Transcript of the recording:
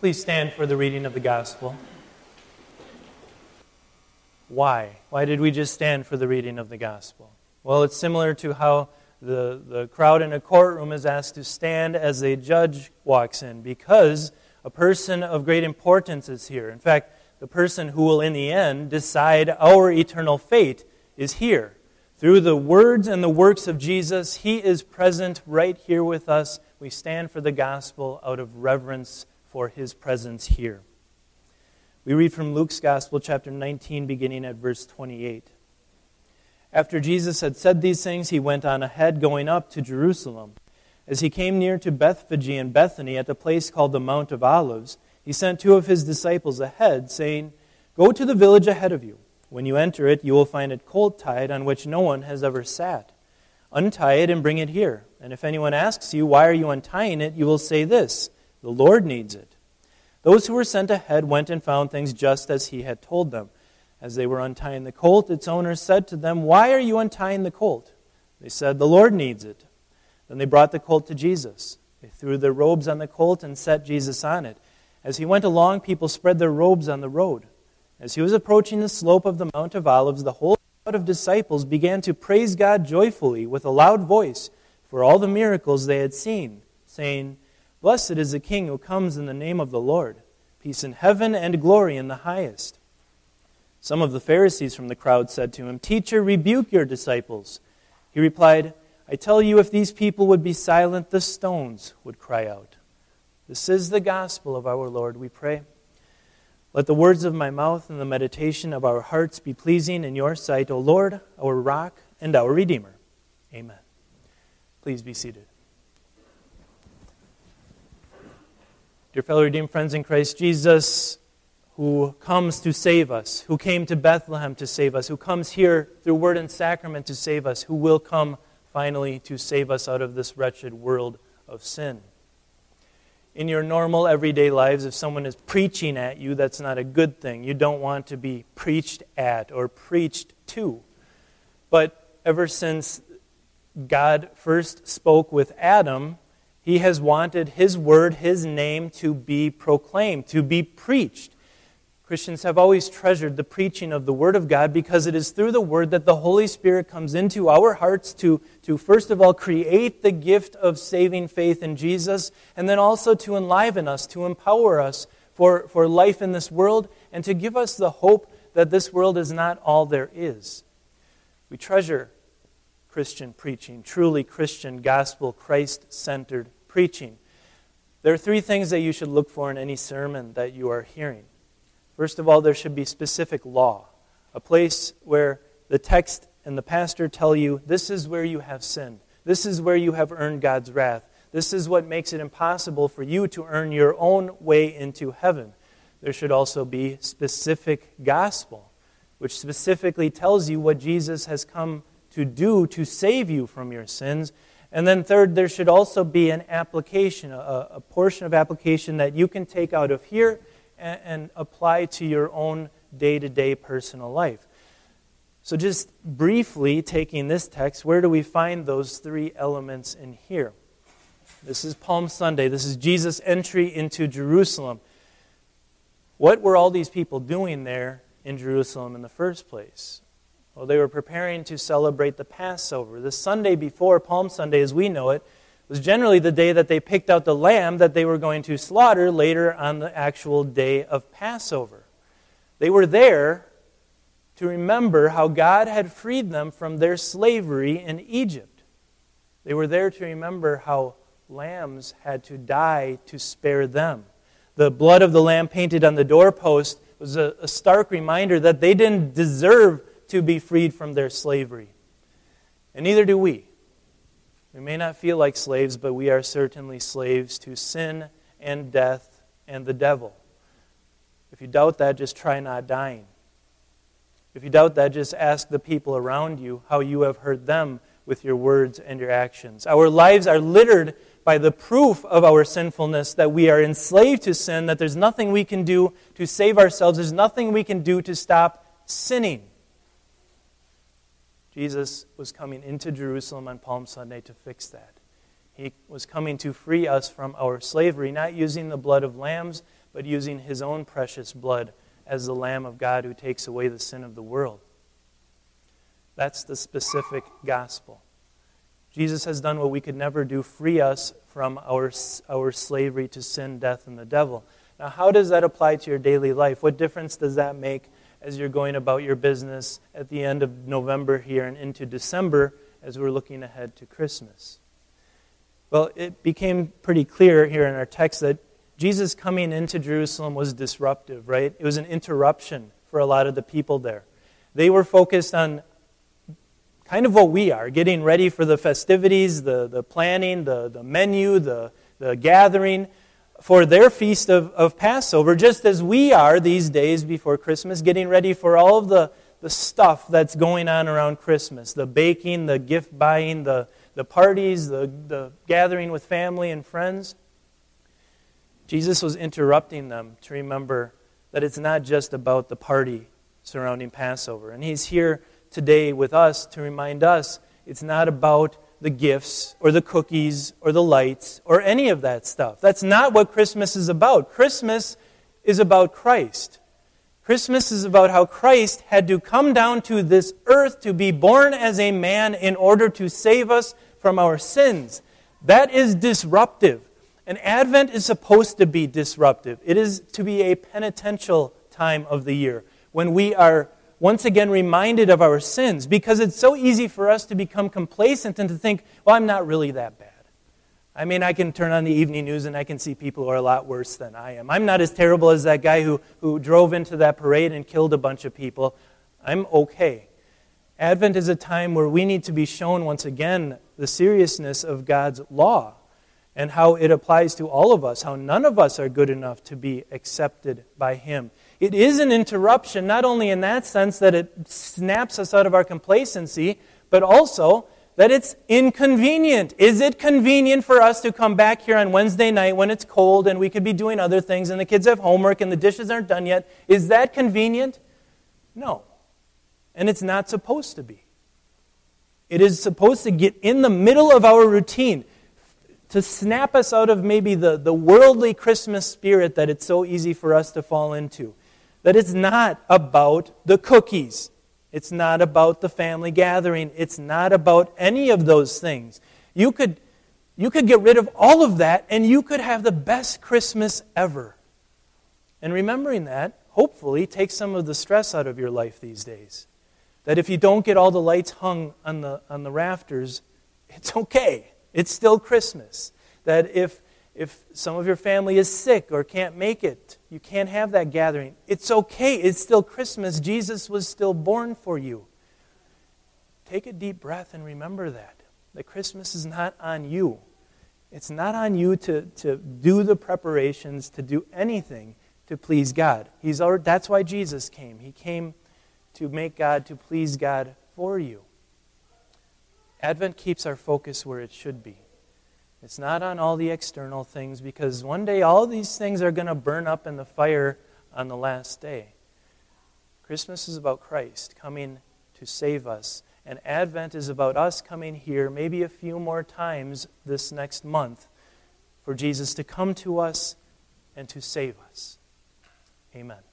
Please stand for the reading of the gospel. Why? Why did we just stand for the reading of the gospel? Well, it's similar to how the, the crowd in a courtroom is asked to stand as a judge walks in, because a person of great importance is here. In fact, the person who will, in the end, decide our eternal fate is here. Through the words and the works of Jesus, He is present right here with us. We stand for the gospel out of reverence for His presence here. We read from Luke's Gospel, chapter 19, beginning at verse 28. After Jesus had said these things, he went on ahead, going up to Jerusalem. As he came near to Bethphage and Bethany at the place called the Mount of Olives, he sent two of his disciples ahead, saying, Go to the village ahead of you. When you enter it, you will find a colt tied on which no one has ever sat. Untie it and bring it here. And if anyone asks you, Why are you untying it? you will say this The Lord needs it. Those who were sent ahead went and found things just as he had told them. As they were untying the colt, its owner said to them, Why are you untying the colt? They said, The Lord needs it. Then they brought the colt to Jesus. They threw their robes on the colt and set Jesus on it. As he went along, people spread their robes on the road. As he was approaching the slope of the Mount of Olives, the whole crowd of disciples began to praise God joyfully with a loud voice for all the miracles they had seen, saying, Blessed is the King who comes in the name of the Lord. Peace in heaven and glory in the highest. Some of the Pharisees from the crowd said to him, Teacher, rebuke your disciples. He replied, I tell you, if these people would be silent, the stones would cry out. This is the gospel of our Lord, we pray. Let the words of my mouth and the meditation of our hearts be pleasing in your sight, O Lord, our rock and our Redeemer. Amen. Please be seated. Dear fellow redeemed friends in Christ Jesus, who comes to save us, who came to Bethlehem to save us, who comes here through word and sacrament to save us, who will come finally to save us out of this wretched world of sin. In your normal everyday lives, if someone is preaching at you, that's not a good thing. You don't want to be preached at or preached to. But ever since God first spoke with Adam, he has wanted his word, his name, to be proclaimed, to be preached. Christians have always treasured the preaching of the Word of God because it is through the Word that the Holy Spirit comes into our hearts to, to first of all, create the gift of saving faith in Jesus, and then also to enliven us, to empower us for, for life in this world, and to give us the hope that this world is not all there is. We treasure Christian preaching, truly Christian, gospel, Christ centered preaching. There are three things that you should look for in any sermon that you are hearing. First of all, there should be specific law, a place where the text and the pastor tell you this is where you have sinned, this is where you have earned God's wrath, this is what makes it impossible for you to earn your own way into heaven. There should also be specific gospel, which specifically tells you what Jesus has come to do to save you from your sins. And then, third, there should also be an application, a, a portion of application that you can take out of here and, and apply to your own day to day personal life. So, just briefly taking this text, where do we find those three elements in here? This is Palm Sunday. This is Jesus' entry into Jerusalem. What were all these people doing there in Jerusalem in the first place? Well, they were preparing to celebrate the Passover. The Sunday before Palm Sunday, as we know it, was generally the day that they picked out the lamb that they were going to slaughter later on the actual day of Passover. They were there to remember how God had freed them from their slavery in Egypt. They were there to remember how lambs had to die to spare them. The blood of the lamb painted on the doorpost was a, a stark reminder that they didn't deserve to be freed from their slavery. And neither do we. We may not feel like slaves, but we are certainly slaves to sin and death and the devil. If you doubt that, just try not dying. If you doubt that, just ask the people around you how you have hurt them with your words and your actions. Our lives are littered by the proof of our sinfulness that we are enslaved to sin, that there's nothing we can do to save ourselves, there's nothing we can do to stop sinning. Jesus was coming into Jerusalem on Palm Sunday to fix that. He was coming to free us from our slavery, not using the blood of lambs, but using his own precious blood as the Lamb of God who takes away the sin of the world. That's the specific gospel. Jesus has done what we could never do free us from our, our slavery to sin, death, and the devil. Now, how does that apply to your daily life? What difference does that make as you're going about your business at the end of November here and into December as we're looking ahead to Christmas? Well, it became pretty clear here in our text that Jesus coming into Jerusalem was disruptive, right? It was an interruption for a lot of the people there. They were focused on kind of what we are getting ready for the festivities, the, the planning, the, the menu, the, the gathering for their feast of, of Passover, just as we are these days before Christmas, getting ready for all of the, the stuff that's going on around Christmas the baking, the gift buying, the, the parties, the, the gathering with family and friends. Jesus was interrupting them to remember that it's not just about the party surrounding Passover. And he's here today with us to remind us it's not about the gifts or the cookies or the lights or any of that stuff. That's not what Christmas is about. Christmas is about Christ. Christmas is about how Christ had to come down to this earth to be born as a man in order to save us from our sins. That is disruptive. And Advent is supposed to be disruptive. It is to be a penitential time of the year when we are once again reminded of our sins because it's so easy for us to become complacent and to think, well, I'm not really that bad. I mean, I can turn on the evening news and I can see people who are a lot worse than I am. I'm not as terrible as that guy who, who drove into that parade and killed a bunch of people. I'm okay. Advent is a time where we need to be shown once again the seriousness of God's law and how it applies to all of us, how none of us are good enough to be accepted by Him. It is an interruption, not only in that sense that it snaps us out of our complacency, but also that it's inconvenient. Is it convenient for us to come back here on Wednesday night when it's cold and we could be doing other things and the kids have homework and the dishes aren't done yet? Is that convenient? No. And it's not supposed to be. It is supposed to get in the middle of our routine to snap us out of maybe the, the worldly Christmas spirit that it's so easy for us to fall into. That it's not about the cookies. It's not about the family gathering. It's not about any of those things. You could, you could get rid of all of that and you could have the best Christmas ever. And remembering that, hopefully, takes some of the stress out of your life these days. That if you don't get all the lights hung on the, on the rafters, it's okay. It's still Christmas. That if, if some of your family is sick or can't make it, you can't have that gathering. It's okay. It's still Christmas. Jesus was still born for you. Take a deep breath and remember that. That Christmas is not on you. It's not on you to, to do the preparations, to do anything to please God. He's already, that's why Jesus came. He came to make God, to please God for you. Advent keeps our focus where it should be. It's not on all the external things because one day all these things are going to burn up in the fire on the last day. Christmas is about Christ coming to save us, and Advent is about us coming here maybe a few more times this next month for Jesus to come to us and to save us. Amen.